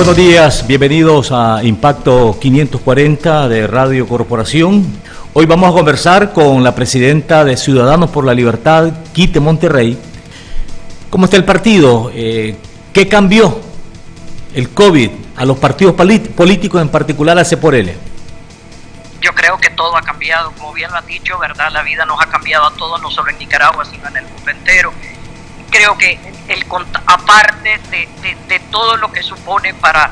Buenos días, bienvenidos a Impacto 540 de Radio Corporación. Hoy vamos a conversar con la presidenta de Ciudadanos por la Libertad, Quite Monterrey. ¿Cómo está el partido? Eh, ¿Qué cambió el COVID a los partidos políticos, en particular a C4L? Yo creo que todo ha cambiado, como bien lo han dicho, ¿verdad? La vida nos ha cambiado a todos, no solo en Nicaragua, sino en el mundo entero creo que el, aparte de, todo lo que supone para,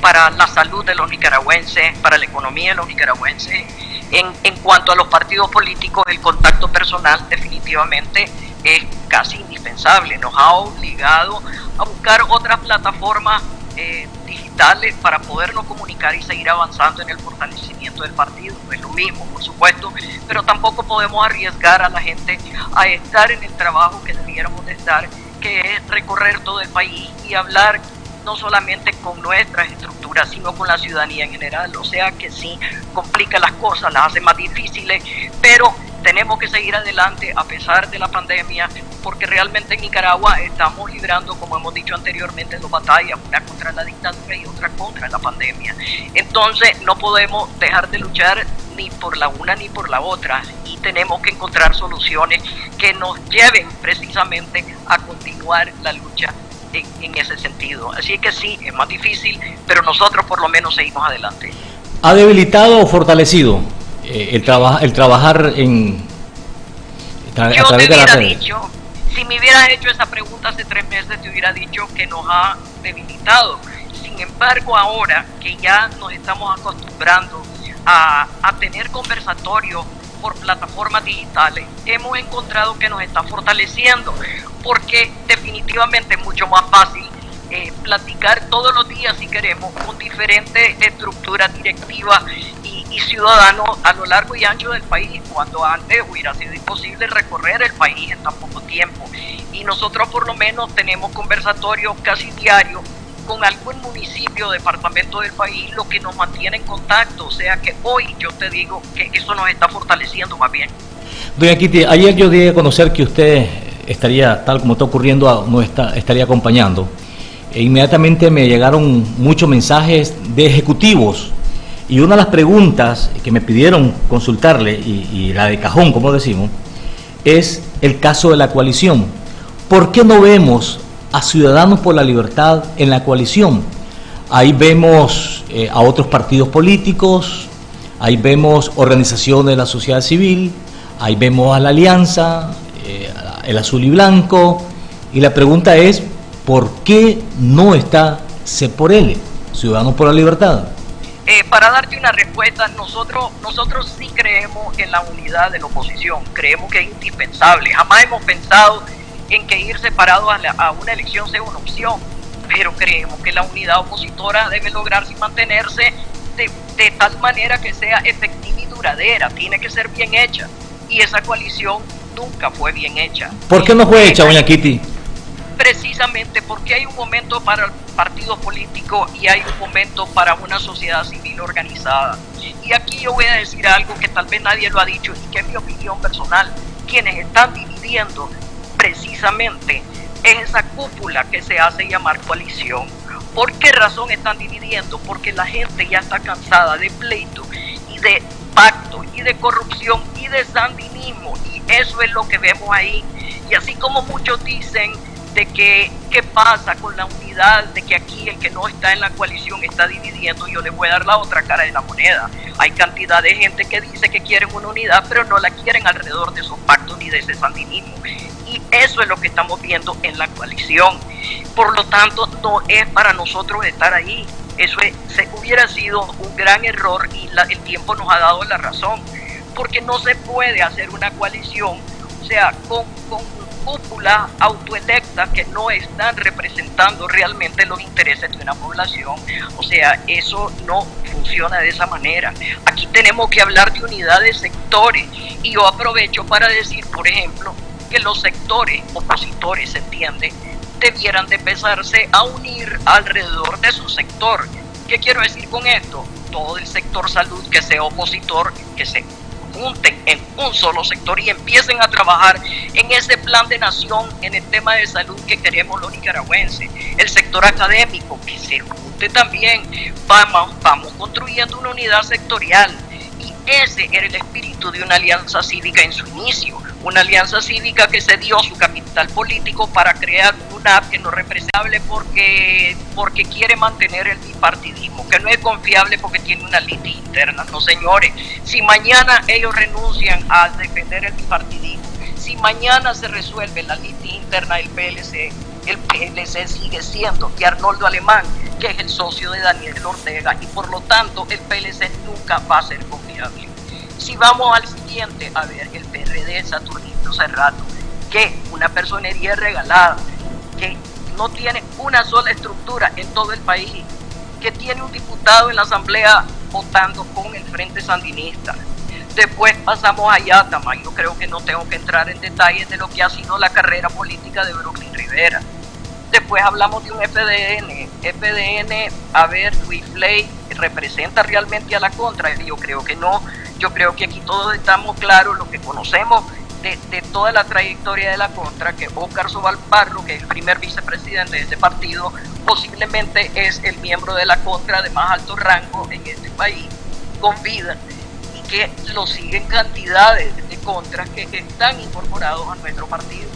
para la salud de los nicaragüenses, para la economía de los nicaragüenses, en, en cuanto a los partidos políticos, el contacto personal definitivamente es casi indispensable. Nos ha obligado a buscar otras plataformas eh, digitales para podernos comunicar y seguir avanzando en el fortalecimiento del partido. No es lo mismo, por supuesto, pero tampoco podemos arriesgar a la gente a estar en el trabajo que debiéramos de estar, que es recorrer todo el país y hablar no solamente con nuestras estructuras, sino con la ciudadanía en general. O sea que sí, complica las cosas, las hace más difíciles, pero tenemos que seguir adelante a pesar de la pandemia, porque realmente en Nicaragua estamos librando, como hemos dicho anteriormente, dos batallas, una contra la dictadura y otra contra la pandemia. Entonces no podemos dejar de luchar ni por la una ni por la otra y tenemos que encontrar soluciones que nos lleven precisamente a continuar la lucha en, ese sentido. Así que sí, es más difícil, pero nosotros por lo menos seguimos adelante. ¿Ha debilitado o fortalecido eh, el, el trabajar en... Yo te hubiera dicho, si me hubieras hecho esa pregunta hace tres meses, te hubiera dicho que nos ha debilitado. Sin embargo, ahora que ya nos estamos acostumbrando a, a tener conversatorios por plataformas digitales, hemos encontrado que nos está fortaleciendo, porque definitivamente es mucho más fácil eh, platicar todos los días, si queremos, con diferentes estructuras directivas y, ciudadanos a lo largo y ancho del país, cuando antes hubiera sido imposible recorrer el país en tan poco tiempo. Y nosotros por lo menos tenemos conversatorios casi diarios con algún municipio, departamento del país, lo que nos mantiene en contacto. O sea que hoy yo te digo que eso nos está fortaleciendo más bien. Doña Kitty, ayer yo di a conocer que usted estaría, tal como está ocurriendo, no está, estaría acompañando. E inmediatamente me llegaron muchos mensajes de ejecutivos y una de las preguntas que me pidieron consultarle, y, la de cajón, como decimos, es el caso de la coalición. ¿Por qué no vemos a Ciudadanos por la Libertad en la coalición? Ahí vemos eh, a otros partidos políticos, ahí vemos organizaciones de la sociedad civil, ahí vemos a la Alianza, eh, el azul y blanco, y la pregunta es, ¿por qué no está C por L, Ciudadanos por la Libertad? Eh, para darte una respuesta, nosotros, nosotros sí creemos en la unidad de la oposición, creemos que es indispensable. Jamás hemos pensado en que ir separados a, una elección sea una opción, pero creemos que la unidad opositora debe lograrse y mantenerse de, de tal manera que sea efectiva y duradera, tiene que ser bien hecha. Y esa coalición nunca fue bien hecha. ¿Por qué no fue hecha, doña Kitty? precisamente porque hay un momento para el partido político y hay un momento para una sociedad civil organizada. Y aquí yo voy a decir algo que tal vez nadie lo ha dicho y que es mi opinión personal. Quienes están dividiendo precisamente es esa cúpula que se hace llamar coalición. ¿Por qué razón están dividiendo? Porque la gente ya está cansada de pleito y de pacto y de corrupción y de sandinismo. Y eso es lo que vemos ahí. Y así como muchos dicen de que qué pasa con la unidad, de que aquí el que no está en la coalición está dividiendo, yo le voy a dar la otra cara de la moneda. Hay cantidad de gente que dice que quieren una unidad, pero no la quieren alrededor de esos pactos ni de ese sandinismo. Y eso es lo que estamos viendo en la coalición. Por lo tanto, no es para nosotros estar ahí. Eso se, hubiera sido un gran error y el tiempo nos ha dado la razón. Porque no se puede hacer una coalición, o sea, con, con cúpula autoelecta que no están representando realmente los intereses de una población. O sea, eso no funciona de esa manera. Aquí tenemos que hablar de unidad de sectores y yo aprovecho para decir, por ejemplo, que los sectores opositores, se entiende, debieran de empezarse a unir alrededor de su sector. ¿Qué quiero decir con esto? Todo el sector salud que sea opositor, que se junten en un solo sector y empiecen a trabajar en ese plan de nación en el tema de salud que queremos los nicaragüenses. El sector académico, que se junte también, vamos, vamos construyendo una unidad sectorial. Y ese era el espíritu de una alianza cívica en su inicio, una alianza cívica que se dio su capital político para crear una que no es representable porque, porque quiere mantener el bipartidismo, que no es confiable porque tiene una litis interna. No, señores, si mañana ellos renuncian a defender el bipartidismo, si mañana se resuelve la litis interna del PLC, el PLC sigue siendo que Arnoldo Alemán, que es el socio de Daniel Ortega, y por lo tanto el PLC nunca va a ser confiable. Si vamos al siguiente, a ver, el PRD Saturnino Cerrato, que una personería regalada, que no tiene una sola estructura en todo el país, que tiene un diputado en la Asamblea votando con el Frente Sandinista. Después pasamos a Yatama, yo creo que no tengo que entrar en detalles de lo que ha sido la carrera política de Brooklyn Rivera. Después hablamos de un FDN. FDN, a ver, Luis Flay representa realmente a la contra. Yo creo que no. Yo creo que aquí todos estamos claros, lo que conocemos de, toda la trayectoria de la contra, que Oscar Sobalparro, que es el primer vicepresidente de este partido, posiblemente es el miembro de la contra de más alto rango en este país, con vida, y que lo siguen cantidades de contras que están incorporados a nuestro partido.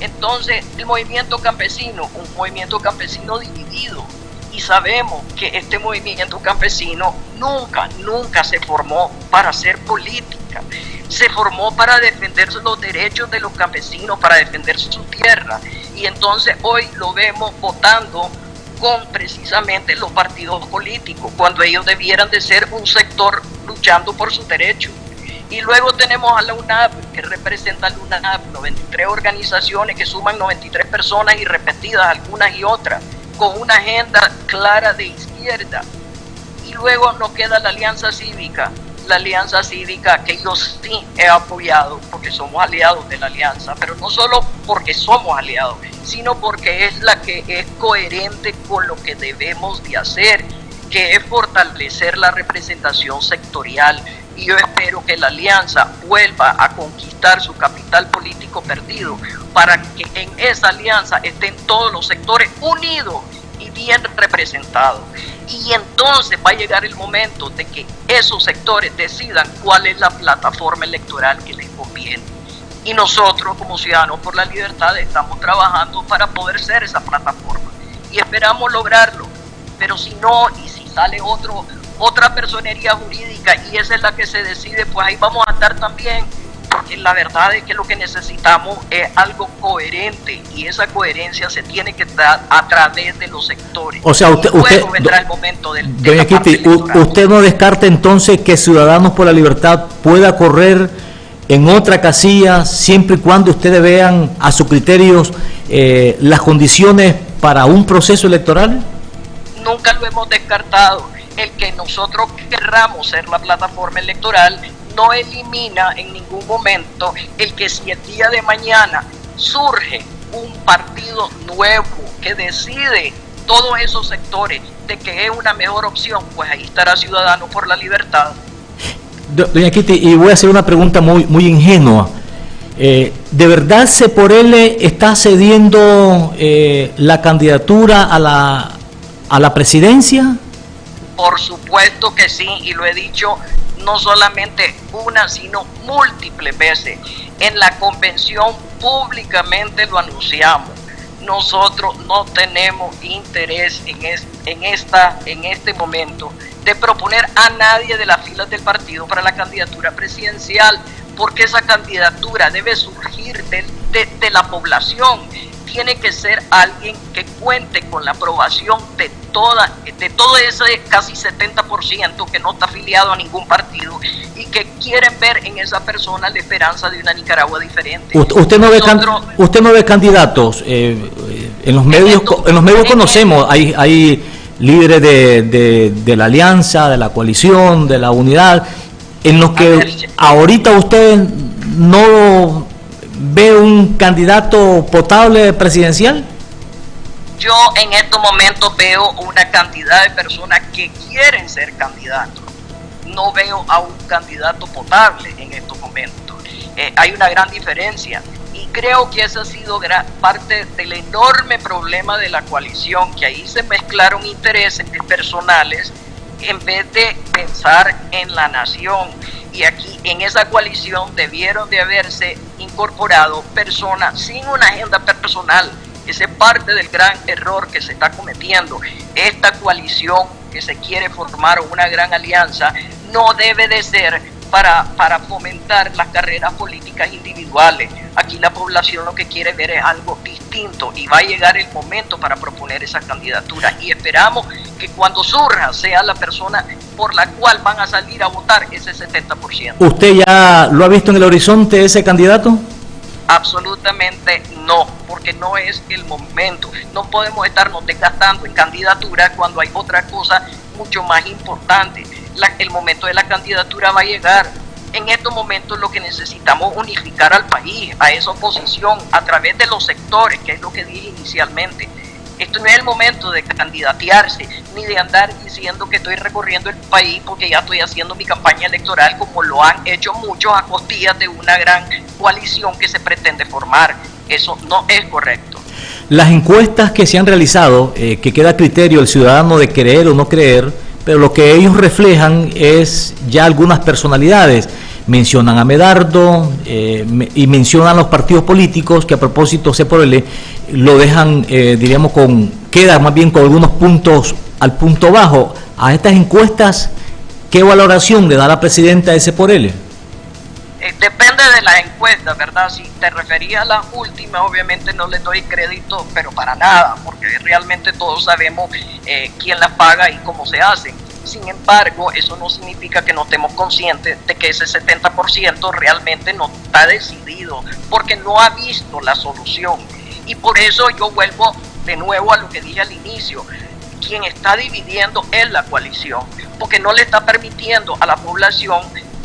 Entonces, el movimiento campesino, un movimiento campesino dividido, y sabemos que este movimiento campesino nunca, nunca se formó para hacer política. Se formó para defender los derechos de los campesinos, para defender su tierra. Y entonces hoy lo vemos votando con precisamente los partidos políticos, cuando ellos debieran de ser un sector luchando por sus derechos. Y luego tenemos a la UNAP, que representa a la UNAP, 93 organizaciones que suman 93 personas y repetidas algunas y otras con una agenda clara de izquierda. Y luego nos queda la alianza cívica, la alianza cívica que yo sí he apoyado porque somos aliados de la alianza, pero no solo porque somos aliados, sino porque es la que es coherente con lo que debemos de hacer, que es fortalecer la representación sectorial. Y yo espero que la alianza vuelva a conquistar su capital político perdido, para que en esa alianza estén todos los sectores unidos y bien representados. Y entonces va a llegar el momento de que esos sectores decidan cuál es la plataforma electoral que les conviene. Y nosotros como Ciudadanos por la Libertad estamos trabajando para poder ser esa plataforma. Y esperamos lograrlo. Pero si no, y si sale otro, otra personería jurídica y esa es la que se decide, pues ahí vamos a estar también porque la verdad es que lo que necesitamos es algo coherente y esa coherencia se tiene que dar a través de los sectores. O sea, usted, usted vendrá el momento del, doña Kitty, usted no descarta entonces que Ciudadanos por la Libertad pueda correr en otra casilla siempre y cuando ustedes vean a sus criterios eh, las condiciones para un proceso electoral? Nunca lo hemos descartado. El que nosotros querramos ser la plataforma electoral no elimina en ningún momento el que si el día de mañana surge un partido nuevo que decide todos esos sectores de que es una mejor opción, pues ahí estará Ciudadano por la Libertad. Doña Kitty, y voy a hacer una pregunta muy, muy ingenua. Eh, ¿De verdad se por él está cediendo eh, la candidatura a la, a la presidencia? Por supuesto que sí, y lo he dicho no solamente una, sino múltiples veces. En la convención públicamente lo anunciamos. Nosotros no tenemos interés en, en, esta, en este momento de proponer a nadie de las filas del partido para la candidatura presidencial, porque esa candidatura debe surgir de, de la población tiene que ser alguien que cuente con la aprobación de toda de todo ese casi 70% que no está afiliado a ningún partido y que quieren ver en esa persona la esperanza de una Nicaragua diferente. Usted, no ve usted no ve candidatos eh, en los medios en, los medios conocemos hay hay líderes de, de, la alianza, de la coalición, de la unidad en los que ahorita usted no ve un candidato potable presidencial? Yo en estos momentos veo una cantidad de personas que quieren ser candidatos. No veo a un candidato potable en estos momentos. Eh, hay una gran diferencia. Y, creo que esa ha sido parte del enorme problema de la coalición, que ahí se mezclaron intereses personales en vez de pensar en la nación. Y aquí en esa coalición debieron de haberse incorporado personas sin una agenda personal. Ese es parte del gran error que se está cometiendo. Esta coalición que se quiere formar una gran alianza no debe de ser para, para fomentar las carreras políticas individuales. Aquí la población lo que quiere ver es algo distinto y va a llegar el momento para proponer esa candidatura y esperamos que cuando surja sea la persona por la cual van a salir a votar ese 70%. ¿Usted ya lo ha visto en el horizonte ese candidato? Absolutamente no, porque no es el momento. No podemos estarnos desgastando en candidatura cuando hay otra cosa mucho más importante. El momento de la candidatura va a llegar. En estos momentos lo que necesitamos unificar al país, a esa oposición, a través de los sectores, que es lo que dije inicialmente esto no es el momento de candidatearse, ni de andar diciendo que estoy recorriendo el país porque ya estoy haciendo mi campaña electoral como lo han hecho muchos a costillas de una gran coalición que se pretende formar. Eso no es correcto. Las encuestas que se han realizado, eh, que queda a criterio el ciudadano de creer o no creer, pero lo que ellos reflejan es ya algunas personalidades mencionan a Medardo eh, y mencionan los partidos políticos que a propósito el lo dejan, eh, diríamos, con queda más bien con algunos puntos al punto bajo. A estas encuestas, ¿qué valoración le da la presidenta por él? Eh, depende de las encuestas, ¿verdad? Si te referías a las últimas, obviamente no le doy crédito, pero para nada, porque realmente todos sabemos quién las paga y cómo se hacen sin embargo, eso no significa que no estemos conscientes de que ese 70% realmente no está decidido, porque no ha visto la solución. Y por eso yo vuelvo de nuevo a lo que dije al inicio. Quien está dividiendo es la coalición, porque no le está permitiendo a la población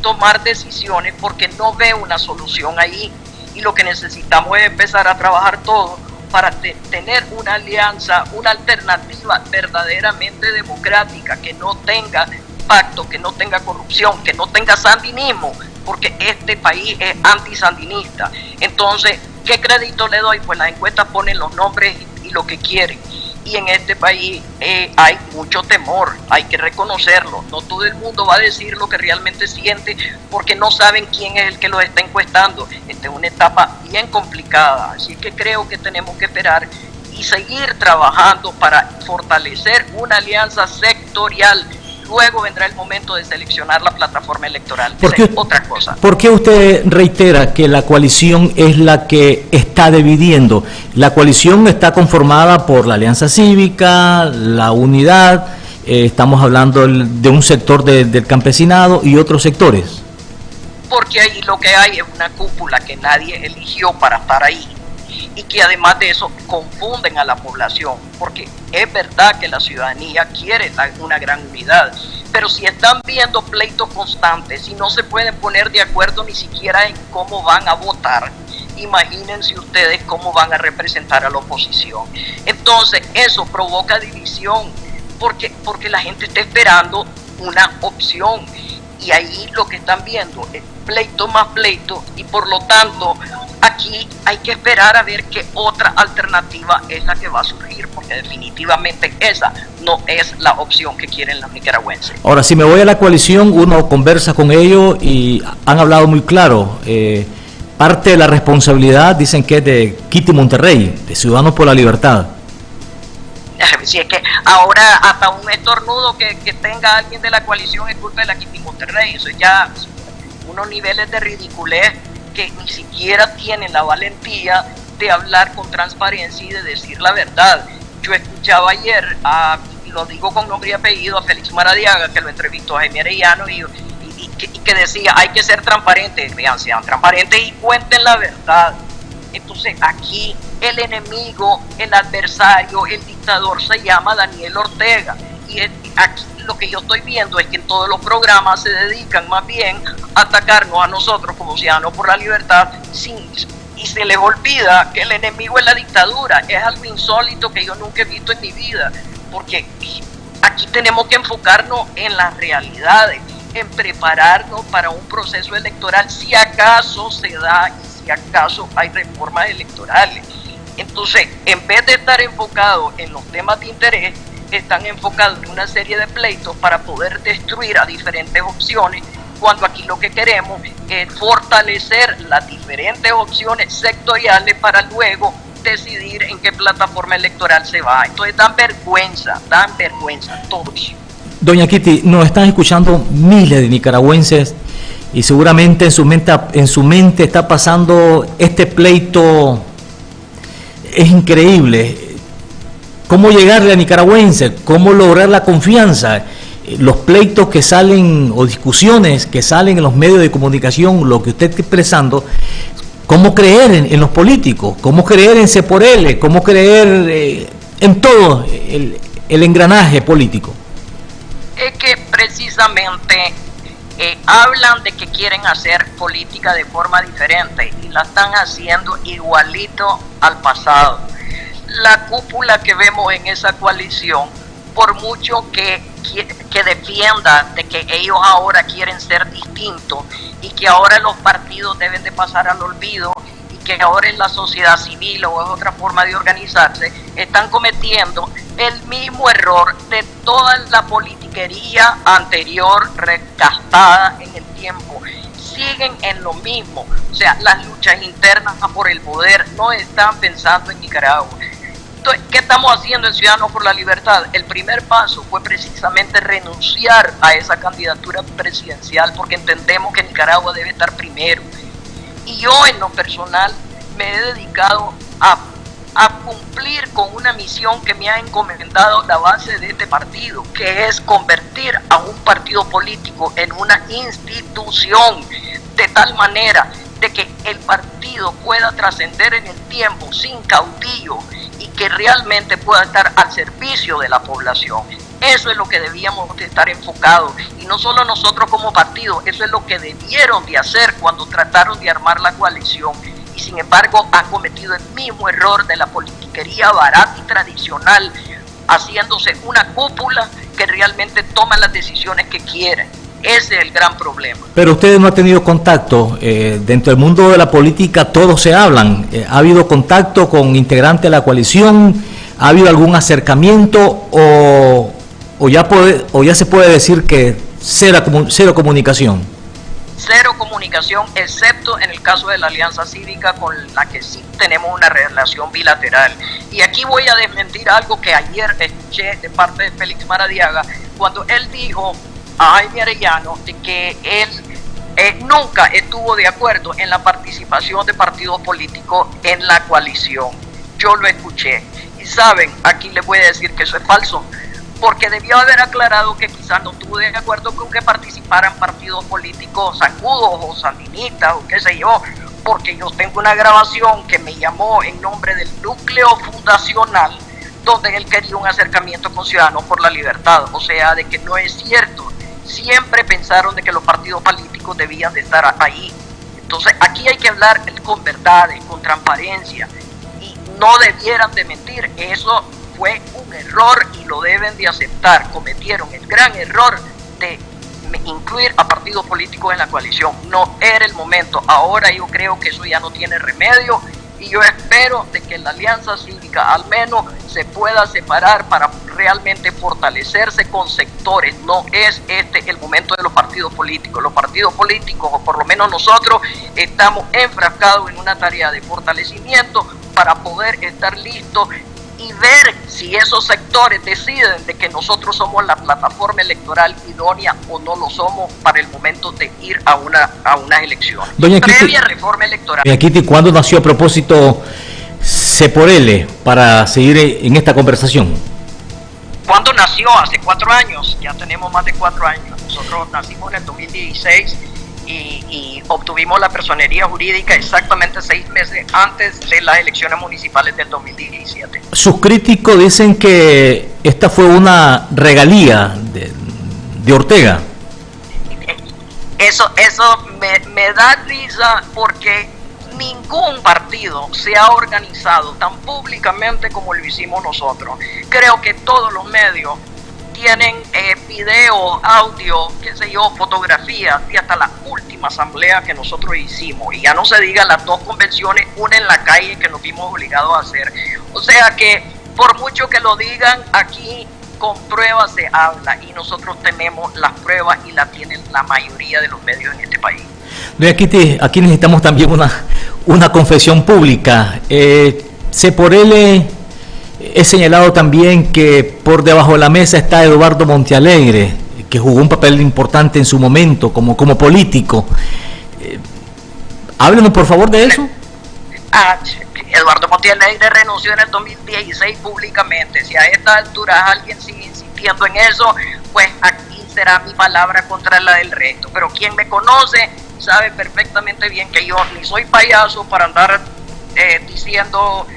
tomar decisiones porque no ve una solución ahí. Y lo que necesitamos es empezar a trabajar todos para tener una alianza, una alternativa verdaderamente democrática, que no tenga pacto, que no tenga corrupción, que no tenga sandinismo, porque este país es antisandinista. Entonces, ¿qué crédito le doy? Pues las encuestas ponen los nombres y lo que quieren y en este país eh, hay mucho temor, hay que reconocerlo. No todo el mundo va a decir lo que realmente siente porque no saben quién es el que lo está encuestando. Esta es una etapa bien complicada, así que creo que tenemos que esperar y seguir trabajando para fortalecer una alianza sectorial luego vendrá el momento de seleccionar la plataforma electoral. ¿Por qué, otra cosa. ¿Por qué usted reitera que la coalición es la que está dividiendo? La coalición está conformada por la Alianza Cívica, la Unidad, eh, estamos hablando de un sector del campesinado y otros sectores. Porque ahí lo que hay es una cúpula que nadie eligió para estar ahí y que además de eso confunden a la población, porque es verdad que la ciudadanía quiere una gran unidad, pero si están viendo pleitos constantes y no se pueden poner de acuerdo ni siquiera en cómo van a votar, imagínense ustedes cómo van a representar a la oposición. Entonces eso provoca división, porque, porque la gente está esperando una opción y ahí lo que están viendo es pleito más pleito y por lo tanto aquí hay que esperar a ver qué otra alternativa es la que va a surgir, porque definitivamente esa no es la opción que quieren los nicaragüenses. Ahora, si me voy a la coalición, uno conversa con ellos y han hablado muy claro. Eh, parte de la responsabilidad dicen que es de Kitty Monterrey, de Ciudadanos por la Libertad. Si es que ahora hasta un estornudo que, que tenga alguien de la coalición es culpa de la Kitty Monterrey, eso ya unos niveles de ridiculez que ni siquiera tienen la valentía de hablar con transparencia y de decir la verdad. Yo escuchaba ayer, a, lo digo con nombre y apellido, a Félix Maradiaga, que lo entrevistó a Jaime Arellano y, que, decía, hay que ser transparentes, vean, sean transparentes y cuenten la verdad. Entonces aquí el enemigo, el adversario, el dictador se llama Daniel Ortega. Y aquí lo que yo estoy viendo es que en todos los programas se dedican más bien a atacarnos a nosotros como ciudadanos por la libertad sin, y se les olvida que el enemigo es la dictadura. Es algo insólito que yo nunca he visto en mi vida, porque aquí tenemos que enfocarnos en las realidades, en prepararnos para un proceso electoral, si acaso se da y si acaso hay reformas electorales. Entonces, en vez de estar enfocados en los temas de interés, están enfocados en una serie de pleitos para poder destruir a diferentes opciones, cuando aquí lo que queremos es fortalecer las diferentes opciones sectoriales para luego decidir en qué plataforma electoral se va. Entonces dan vergüenza, dan vergüenza todos. Doña Kitty, nos están escuchando miles de nicaragüenses y seguramente en su mente, en su mente está pasando este pleito. Es increíble. ¿Cómo llegarle a nicaragüenses? ¿Cómo lograr la confianza? Los pleitos que salen o discusiones que salen en los medios de comunicación, lo que usted está expresando, ¿cómo creer en, los políticos? ¿Cómo creer en C por? ¿Cómo creer eh, en todo el, el engranaje político? Es que precisamente eh, hablan de que quieren hacer política de forma diferente y la están haciendo igualito al pasado. La cúpula que vemos en esa coalición, por mucho que, que defienda de que ellos ahora quieren ser distintos y que ahora los partidos deben de pasar al olvido y que ahora es la sociedad civil o es otra forma de organizarse, están cometiendo el mismo error de toda la politiquería anterior recastada en el tiempo. Siguen en lo mismo. O sea, las luchas internas por el poder no están pensando en Nicaragua. ¿Qué estamos haciendo en Ciudadanos por la Libertad? El primer paso fue precisamente renunciar a esa candidatura presidencial porque entendemos que Nicaragua debe estar primero. Y yo en lo personal me he dedicado a a cumplir con una misión que me ha encomendado la base de este partido, que es convertir a un partido político en una institución de tal manera de que el partido pueda trascender en el tiempo sin caudillo que realmente pueda estar al servicio de la población. Eso es lo que debíamos de estar enfocados. Y no solo nosotros como partido, eso es lo que debieron de hacer cuando trataron de armar la coalición y sin embargo han cometido el mismo error de la politiquería barata y tradicional, haciéndose una cúpula que realmente toma las decisiones que quieren. Ese es el gran problema. Pero ustedes no han tenido contacto. Eh, dentro del mundo de la política todos se hablan. Eh, ¿Ha habido contacto con integrantes de la coalición? ¿Ha habido algún acercamiento o, o, ya, puede, o ya se puede decir que cero, cero comunicación? cero comunicación, excepto en el caso de la Alianza Cívica con la que sí tenemos una relación bilateral. Y aquí voy a desmentir algo que ayer escuché de parte de Félix Maradiaga, cuando él dijo a Jaime Arellano de que él eh, nunca estuvo de acuerdo en la participación de partidos políticos en la coalición. Yo lo escuché. Y saben, aquí les voy a decir que eso es falso porque debió haber aclarado que quizás no estuvo de acuerdo con que participaran partidos políticos zancudos o sandinistas o qué sé yo, porque yo tengo una grabación que me llamó en nombre del núcleo fundacional donde él quería un acercamiento con Ciudadanos por la Libertad, o sea, de que no es cierto, siempre pensaron de que los partidos políticos debían de estar ahí. Entonces aquí hay que hablar con verdades, con transparencia, y no debieran de mentir, eso fue un error y lo deben de aceptar. Cometieron el gran error de incluir a partidos políticos en la coalición. No era el momento. Ahora yo creo que eso ya no tiene remedio y yo espero de que la alianza cívica al menos se pueda separar para realmente fortalecerse con sectores. No es este el momento de los partidos políticos. Los partidos políticos, o por lo menos nosotros, estamos enfrascados en una tarea de fortalecimiento para poder estar listos y ver si esos sectores deciden de que nosotros somos la plataforma electoral idónea o no lo somos para el momento de ir a una a unas elecciones. Doña Previa reforma electoral. Doña Kitty, ¿cuándo nació a propósito L para seguir en esta conversación? ¿Cuándo nació? Hace cuatro años, ya tenemos más de cuatro años. Nosotros nacimos en el 2016 y, obtuvimos la personería jurídica exactamente seis meses antes de las elecciones municipales del 2017. Sus críticos dicen que esta fue una regalía de, de Ortega. Eso, eso me, me da risa porque ningún partido se ha organizado tan públicamente como lo hicimos nosotros. Creo que todos los medios tienen eh, video, audio, qué sé yo, fotografías y hasta la última asamblea que nosotros hicimos. Y ya no se diga las dos convenciones, una en la calle que nos vimos obligados a hacer. O sea que por mucho que lo digan, aquí con pruebas se habla y nosotros tenemos las pruebas y las tienen la mayoría de los medios en este país. Aquí, necesitamos también una, una confesión pública. Eh, se por él He señalado también que por debajo de la mesa está Eduardo Montealegre, que jugó un papel importante en su momento como, como político. Eh, háblenos por favor de eso. Ah, Eduardo Montealegre renunció en el 2016 públicamente. Si a esta altura alguien sigue insistiendo en eso, pues aquí será mi palabra contra la del resto. Pero quien me conoce sabe perfectamente bien que yo ni soy payaso para andar eh, diciendo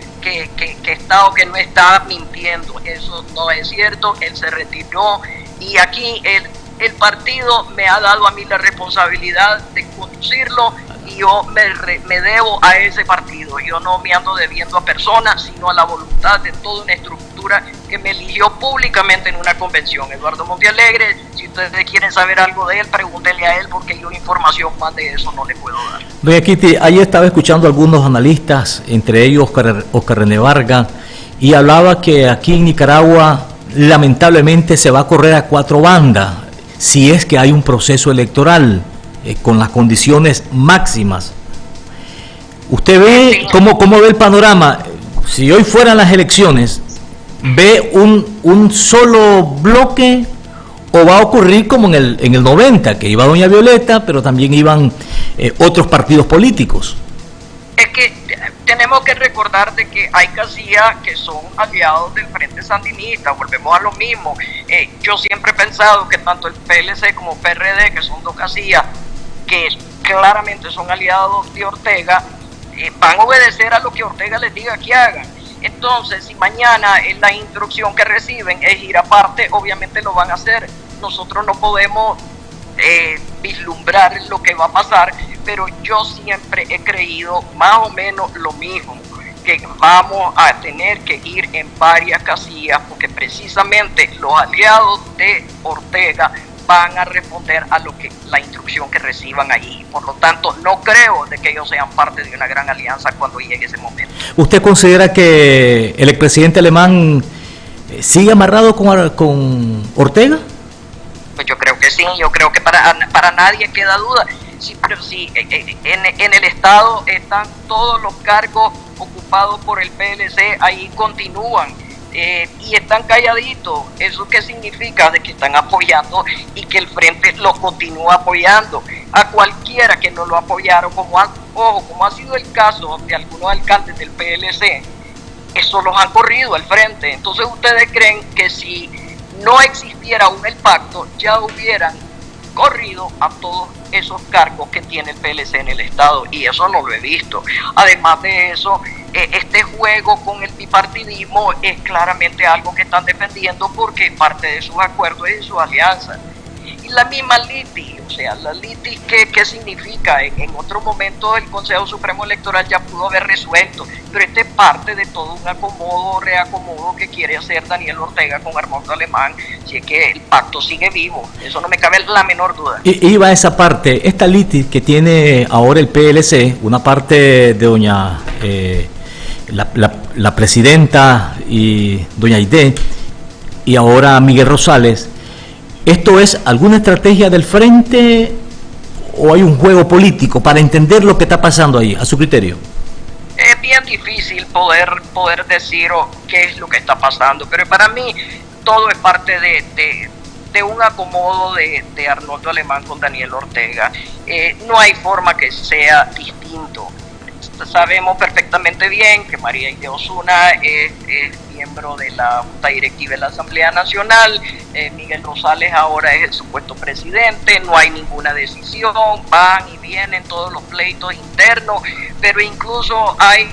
que, que, está o que no está mintiendo. Eso no es cierto, él se retiró y aquí el, el partido me ha dado a mí la responsabilidad de conducirlo y yo me, me debo a ese partido. Yo no me ando debiendo a personas, sino a la voluntad de toda una estructura que me eligió públicamente en una convención. Eduardo Montealegre, si ustedes quieren saber algo de él, pregúntenle a él porque yo información más de eso no le puedo dar. Doña Kitty, ayer estaba escuchando a algunos analistas, entre ellos Oscar, Oscar René Vargas, y hablaba que aquí en Nicaragua lamentablemente se va a correr a cuatro bandas si es que hay un proceso electoral eh, con las condiciones máximas. ¿Usted ve cómo, cómo ve el panorama? Si hoy fueran las elecciones, ¿ve un, un solo bloque o va a ocurrir como en el, en el 90, que iba Doña Violeta, pero también iban eh, otros partidos políticos? Es que tenemos que recordar de que hay casillas que son aliados del Frente Sandinista, volvemos a lo mismo. Eh, yo siempre he pensado que tanto el PLC como PRD, que son dos casillas que claramente son aliados de Ortega, eh, van a obedecer a lo que Ortega les diga que hagan. Entonces, si mañana es la instrucción que reciben es ir aparte, obviamente lo van a hacer. Nosotros no podemos eh, vislumbrar lo que va a pasar, pero yo siempre he creído más o menos lo mismo, que vamos a tener que ir en varias casillas, porque precisamente los aliados de Ortega van a responder a lo que la instrucción que reciban allí. Por lo tanto, no creo de que ellos sean parte de una gran alianza cuando llegue ese momento. ¿Usted considera que el expresidente alemán eh, sigue amarrado con, con Ortega? Pues yo creo que sí, yo creo que para, para nadie queda duda. Sí, pero sí, eh, eh, en, en el Estado están todos los cargos ocupados por el PLC, ahí continúan eh, y están calladitos. ¿Eso qué significa? De que están apoyando y que el frente lo continúa apoyando. A cualquiera que no lo apoyaron, como ha, ojo, como ha sido el caso de algunos alcaldes del PLC, eso los han corrido al frente. Entonces ustedes creen que si no existiera aún el pacto, ya hubieran corrido a todos esos cargos que tiene el PLC en el Estado y eso no lo he visto. Además de eso, eh, este juego con el bipartidismo es claramente algo que están defendiendo porque parte de sus acuerdos y su alianza. La misma LITI, o sea, la LITI, ¿qué, qué significa? En, otro momento el Consejo Supremo Electoral ya pudo haber resuelto, pero este es parte de todo un acomodo, reacomodo que quiere hacer Daniel Ortega con Armando Alemán, si es que el pacto sigue vivo, eso no me cabe la menor duda. Y, iba esa parte, esta LITI que tiene ahora el PLC, una parte de doña... Eh, la, la, la, presidenta y doña Aide y ahora Miguel Rosales, ¿Esto es alguna estrategia del frente o hay un juego político para entender lo que está pasando ahí, a su criterio? Es bien difícil poder, poder decir qué es lo que está pasando, pero para mí todo es parte de, de, de un acomodo de, de, Arnoldo Alemán con Daniel Ortega. Eh, no hay forma que sea distinto. Sabemos perfectamente bien que María Ide Osuna es, miembro de la Junta Directiva de la Asamblea Nacional, eh, Miguel Rosales ahora es el supuesto presidente, no hay ninguna decisión, van y vienen todos los pleitos internos, pero incluso hay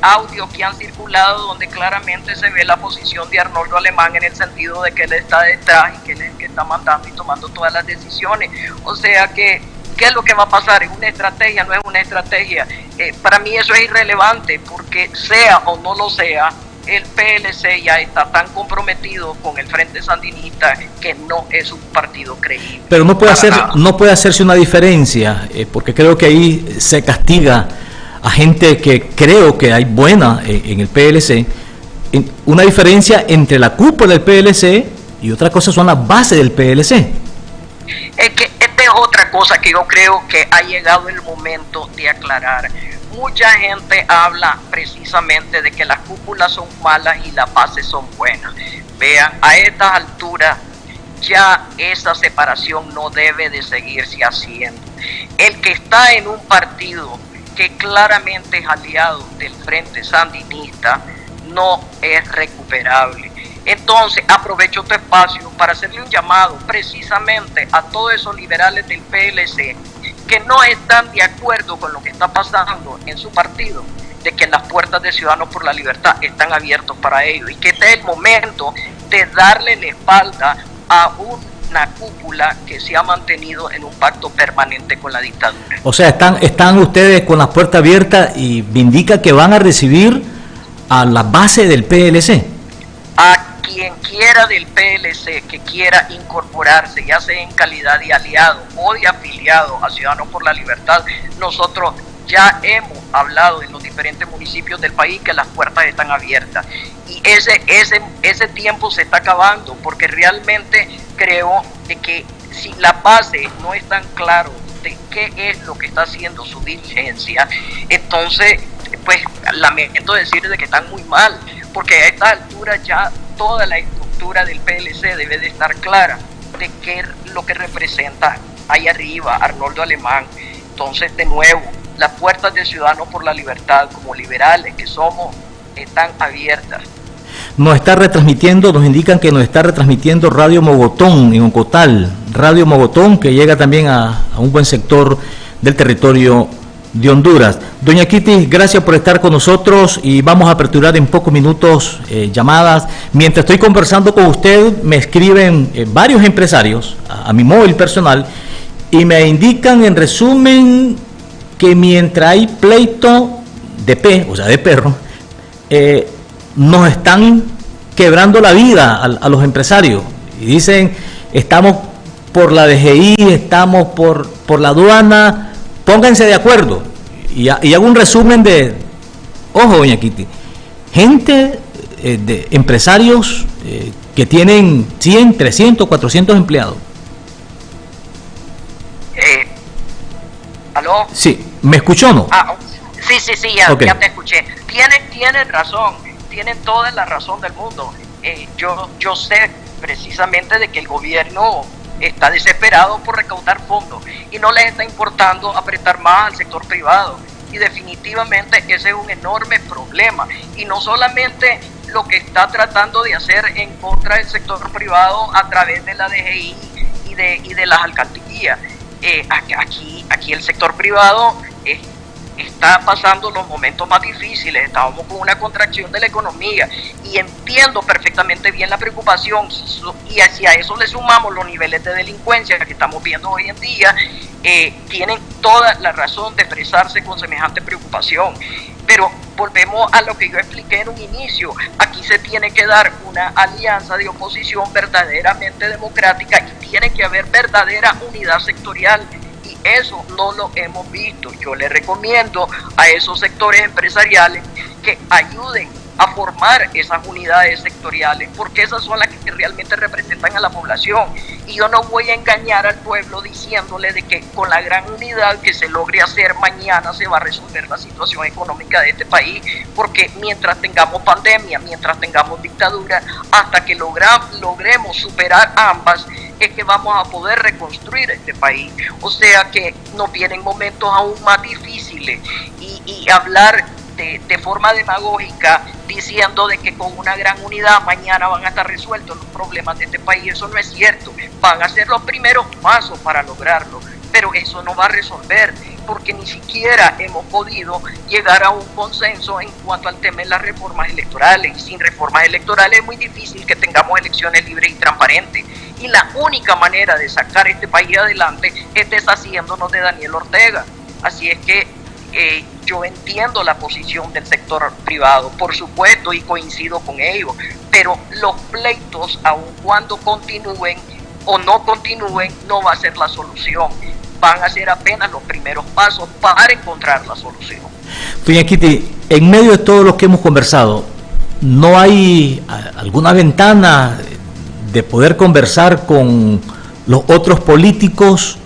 audios que han circulado donde claramente se ve la posición de Arnoldo Alemán en el sentido de que él está detrás y que él es el que está mandando y tomando todas las decisiones. O sea que, ¿qué es lo que va a pasar? ¿Es una estrategia? ¿No es una estrategia? Eh, para mí eso es irrelevante porque sea o no lo sea, el PLC ya está tan comprometido con el Frente Sandinista que no es un partido creíble. Pero no puede, hacer, no puede hacerse una diferencia, eh, porque creo que ahí se castiga a gente que creo que hay buena eh, en el PLC. una diferencia entre la cúpula del PLC y otra cosa son las bases del PLC. Es que es otra cosa que yo creo que ha llegado el momento de aclarar mucha gente habla precisamente de que las cúpulas son malas y las bases son buenas. Vean, a estas alturas ya esa separación no debe de seguirse haciendo. El que está en un partido que claramente es aliado del Frente Sandinista no es recuperable. Entonces, aprovecho tu espacio para hacerle un llamado precisamente a todos esos liberales del PLC que no están de acuerdo con lo que está pasando en su partido, de que las puertas de Ciudadanos por la Libertad están abiertas para ellos y que este es el momento de darle la espalda a una cúpula que se ha mantenido en un pacto permanente con la dictadura. O sea, están, están ustedes con las puertas abiertas y indica que van a recibir a la base del PLC. A quien quiera del PLC que quiera incorporarse, ya sea en calidad de aliado o de afiliado a Ciudadanos por la Libertad, nosotros ya hemos hablado en los diferentes municipios del país que las puertas están abiertas. Y ese, ese, ese tiempo se está acabando porque realmente creo que si la base no es tan claro de qué es lo que está haciendo su diligencia, entonces, pues lamento decir de que están muy mal, porque a esta altura ya toda la estructura del PLC debe de estar clara de qué es lo que representa ahí arriba Arnoldo Alemán. Entonces, de nuevo, las puertas de Ciudadanos por la Libertad, como liberales que somos, están abiertas. Nos está retransmitiendo, nos indican que nos está retransmitiendo Radio Mogotón en Ocotal, Radio Mogotón que llega también a, a un buen sector del territorio de Honduras. Doña Kitty, gracias por estar con nosotros y vamos a aperturar en pocos minutos eh, llamadas. Mientras estoy conversando con usted, me escriben eh, varios empresarios a, mi móvil personal y me indican en resumen que mientras hay pleito de pe, o sea, de perro, eh, nos están quebrando la vida a, a los empresarios. Y dicen, estamos por la DGI, estamos por, por la aduana, pónganse de acuerdo. Y, hago un resumen de, ojo, doña Kitty, gente eh, de empresarios eh, que tienen 100, 300, 400 empleados. Eh, ¿Aló? Sí, ¿me escuchó o no? Ah, sí, sí, sí, ya, te escuché. Tienen, tienen razón, tienen toda la razón del mundo. yo, yo sé precisamente de que el gobierno está desesperado por recaudar fondos y no les está importando apretar más al sector privado. Y definitivamente ese es un enorme problema. Y no solamente lo que está tratando de hacer en contra del sector privado a través de la DGI y de, y de las alcaldías. Eh, aquí, aquí el sector privado es está pasando los momentos más difíciles, estábamos con una contracción de la economía y entiendo perfectamente bien la preocupación. Y hacia eso le sumamos los niveles de delincuencia que estamos viendo hoy en día, eh, tienen toda la razón de expresarse con semejante preocupación. Pero volvemos a lo que yo expliqué en un inicio, aquí se tiene que dar una alianza de oposición verdaderamente democrática y tiene que haber verdadera unidad sectorial eso no lo hemos visto. Yo le recomiendo a esos sectores empresariales que ayuden a formar esas unidades sectoriales, porque esas son las que realmente representan a la población. Y yo no voy a engañar al pueblo diciéndole de que con la gran unidad que se logre hacer mañana se va a resolver la situación económica de este país, porque mientras tengamos pandemia, mientras tengamos dictadura, hasta que logremos superar ambas, es que vamos a poder reconstruir este país. O sea que nos vienen momentos aún más difíciles y hablar de, forma demagógica diciendo de que con una gran unidad mañana van a estar resueltos los problemas de este país, eso no es cierto. Van a ser los primeros pasos para lograrlo, pero eso no va a resolver porque ni siquiera hemos podido llegar a un consenso en cuanto al tema de las reformas electorales. Y sin reformas electorales es muy difícil que tengamos elecciones libres y transparentes. Y la única manera de sacar este país adelante es deshaciéndonos de Daniel Ortega. Así es que eh, yo entiendo la posición del sector privado, por supuesto, y coincido con ellos, pero los pleitos, aun cuando continúen o no continúen, no va a ser la solución. Van a ser apenas los primeros pasos para encontrar la solución. Kitty, en medio de todo lo que hemos conversado, ¿no hay alguna ventana de poder conversar con los otros políticos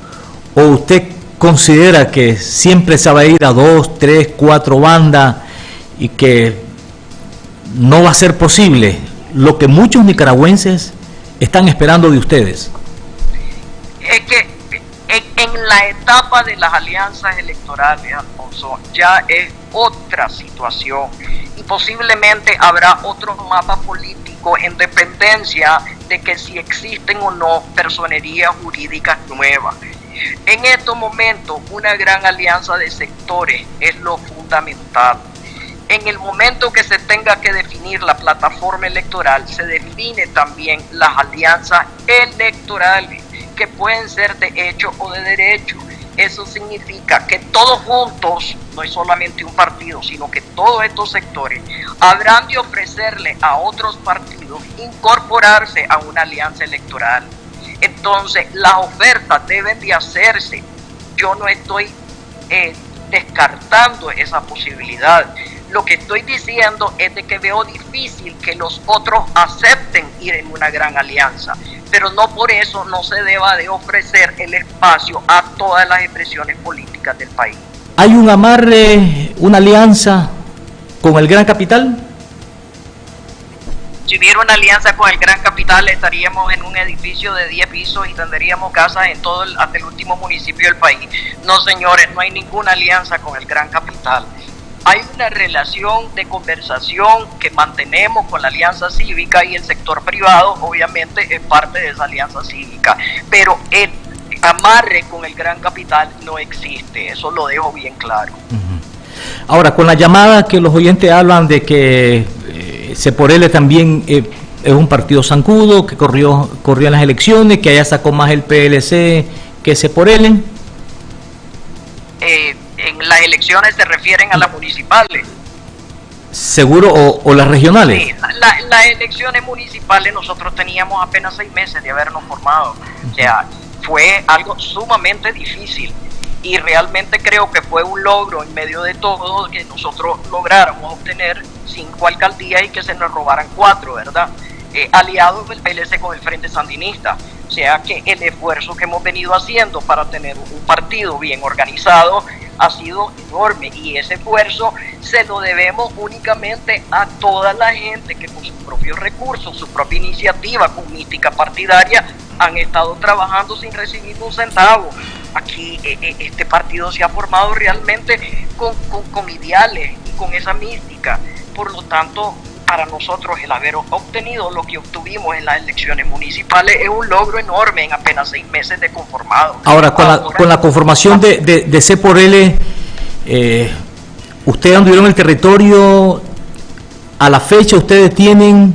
o usted considera que siempre se va a ir a dos, tres, cuatro bandas y que no va a ser posible lo que muchos nicaragüenses están esperando de ustedes? Es que en, la etapa de las alianzas electorales, Alfonso, ya es otra situación y posiblemente habrá otro mapa político en dependencia de que si existen o no personerías jurídicas nuevas. En estos momentos, una gran alianza de sectores es lo fundamental. En el momento que se tenga que definir la plataforma electoral, se define también las alianzas electorales, que pueden ser de hecho o de derecho. Eso significa que todos juntos, no es solamente un partido, sino que todos estos sectores habrán de ofrecerle a otros partidos incorporarse a una alianza electoral. Entonces, las ofertas deben de hacerse. Yo no estoy eh, descartando esa posibilidad. Lo que estoy diciendo es de que veo difícil que los otros acepten ir en una gran alianza, pero no por eso no se deba de ofrecer el espacio a todas las expresiones políticas del país. ¿Hay un amarre, una alianza con el gran capital? Si hubiera una alianza con el Gran Capital, estaríamos en un edificio de 10 pisos y tendríamos casas en todo el, hasta el último municipio del país. No, señores, no hay ninguna alianza con el Gran Capital. Hay una relación de conversación que mantenemos con la alianza cívica y el sector privado, obviamente, es parte de esa alianza cívica, pero el amarre con el Gran Capital no existe, eso lo dejo bien claro. Ahora, con la llamada que los oyentes hablan de que Seporele también eh, es un partido zancudo que corrió, corrió en las elecciones, que allá sacó más el PLC que Seporele. Eh, en las elecciones se refieren a las municipales. ¿Seguro o, las regionales? Sí, las elecciones municipales nosotros teníamos apenas seis meses de habernos formado. O sea, fue algo sumamente difícil y realmente creo que fue un logro en medio de todo que nosotros lográramos obtener cinco alcaldías y que se nos robaran cuatro, ¿verdad? Eh, aliados del PLC con el Frente Sandinista. O sea que el esfuerzo que hemos venido haciendo para tener un partido bien organizado ha sido enorme y ese esfuerzo se lo debemos únicamente a toda la gente que con sus propios recursos, su propia iniciativa con mística partidaria han estado trabajando sin recibir un centavo. Aquí eh, eh, este partido se ha formado realmente con, con, con ideales y con esa mística. Por lo tanto, para nosotros el haber obtenido lo que obtuvimos en las elecciones municipales es un logro enorme en apenas seis meses de conformado. Ahora, con, la, con la conformación de, de, C por L, eh, ustedes anduvieron el territorio, a la fecha ustedes tienen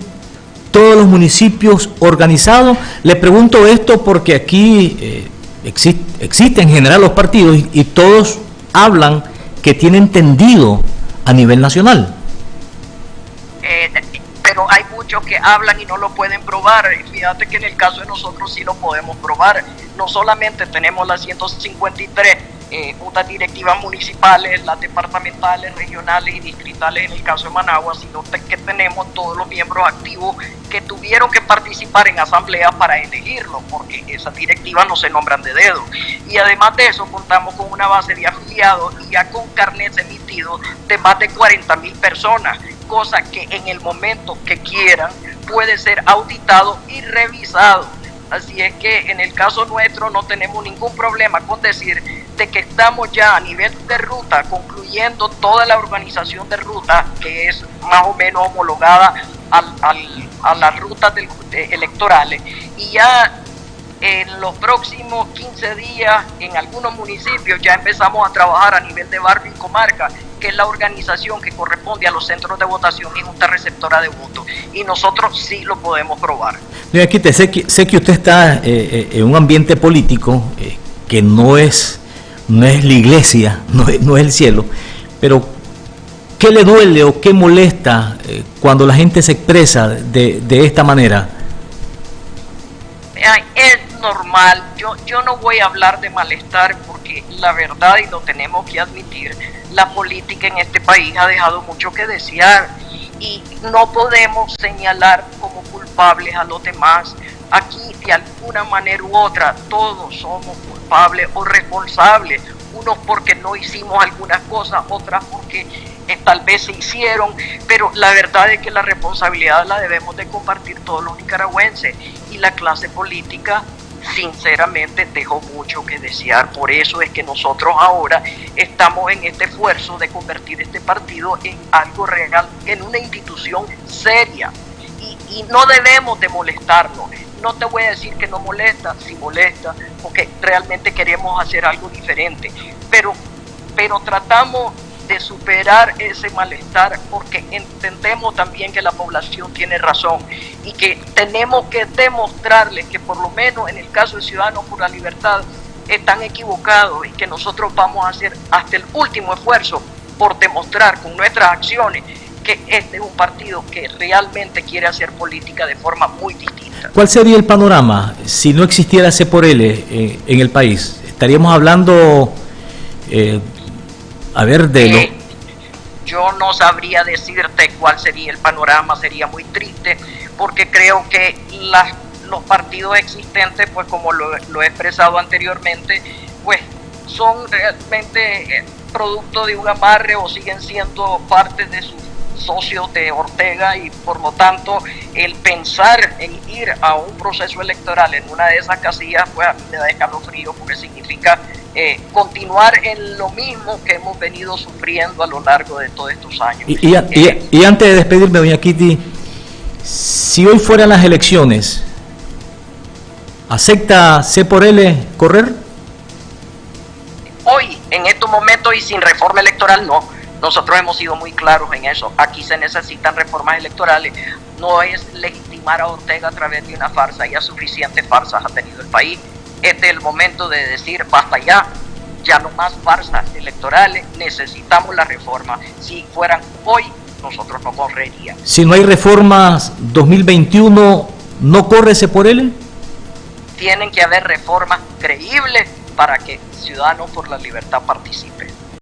todos los municipios organizados. Le pregunto esto porque aquí eh, existen en general los partidos y todos hablan que tienen tendido a nivel nacional. Eh, pero hay muchos que hablan y no lo pueden probar. Fíjate que en el caso de nosotros sí lo podemos probar. No solamente tenemos las 153 eh, directivas municipales, las departamentales, regionales y distritales en el caso de Managua, sino que tenemos todos los miembros activos que tuvieron que participar en asamblea para elegirlo, porque esas directivas no se nombran de dedo. Y además de eso, contamos con una base de afiliados y ya con carnets emitidos de más de 40 mil personas cosa que en el momento que quieran puede ser auditado y revisado. Así es que en el caso nuestro no tenemos ningún problema con decir de que estamos ya a nivel de ruta concluyendo toda la organización de ruta que es más o menos homologada a las rutas electorales y ya en los próximos 15 días en algunos municipios ya empezamos a trabajar a nivel de barrio y comarca que es la organización que corresponde a los centros de votación y junta receptora de votos. Y nosotros sí lo podemos probar. Aquí te, sé, que, sé que usted está eh, eh, en un ambiente político eh, que no es, no es la iglesia, no es, no es el cielo. Pero, ¿qué le duele o qué molesta eh, cuando la gente se expresa de, de esta manera? Es normal, yo, yo no voy a hablar de malestar porque la verdad, y lo tenemos que admitir, la política en este país ha dejado mucho que desear y no podemos señalar como culpables a los demás. Aquí de alguna manera u otra todos somos culpables o responsables, unos porque no hicimos algunas cosas, otras porque eh, tal vez se hicieron, pero la verdad es que la responsabilidad la debemos de compartir todos los nicaragüenses y la clase política sinceramente dejó mucho que desear. Por eso es que nosotros ahora estamos en este esfuerzo de convertir este partido en algo real, en una institución seria. Y, y no debemos de molestarnos. No te voy a decir que no molesta, si molesta, porque realmente queremos hacer algo diferente. Pero, pero tratamos de superar ese malestar porque entendemos también que la población tiene razón y que tenemos que demostrarles que por lo menos en el caso de Ciudadanos por la Libertad están equivocados y que nosotros vamos a hacer hasta el último esfuerzo por demostrar con nuestras acciones que este es un partido que realmente quiere hacer política de forma muy distinta. ¿Cuál sería el panorama si no existiera C por L eh, en el país? ¿Estaríamos hablando eh, a ver, de lo... Eh, yo no sabría decirte cuál sería el panorama, sería muy triste, porque creo que las, los partidos existentes, pues como lo, lo he expresado anteriormente, pues son realmente eh, producto de un amarre o siguen siendo parte de sus socios de Ortega y por lo tanto el pensar en ir a un proceso electoral en una de esas casillas pues a mí me da escalofrío porque significa eh, continuar en lo mismo que hemos venido sufriendo a lo largo de todos estos años. Y, y, antes de despedirme, doña Kitty, si hoy fueran las elecciones, ¿acepta C por L correr? Hoy, en estos momentos y sin reforma electoral, no. Nosotros hemos sido muy claros en eso. Aquí se necesitan reformas electorales. No es legitimar a Ortega a través de una farsa. Ya suficientes farsas ha tenido el país este es el momento de decir basta ya, ya no más farsas electorales, necesitamos la reforma. Si fueran hoy, nosotros no correríamos. Si no hay reformas 2021, ¿no córrese por él? Tienen que haber reformas creíbles para que Ciudadanos por la Libertad participe.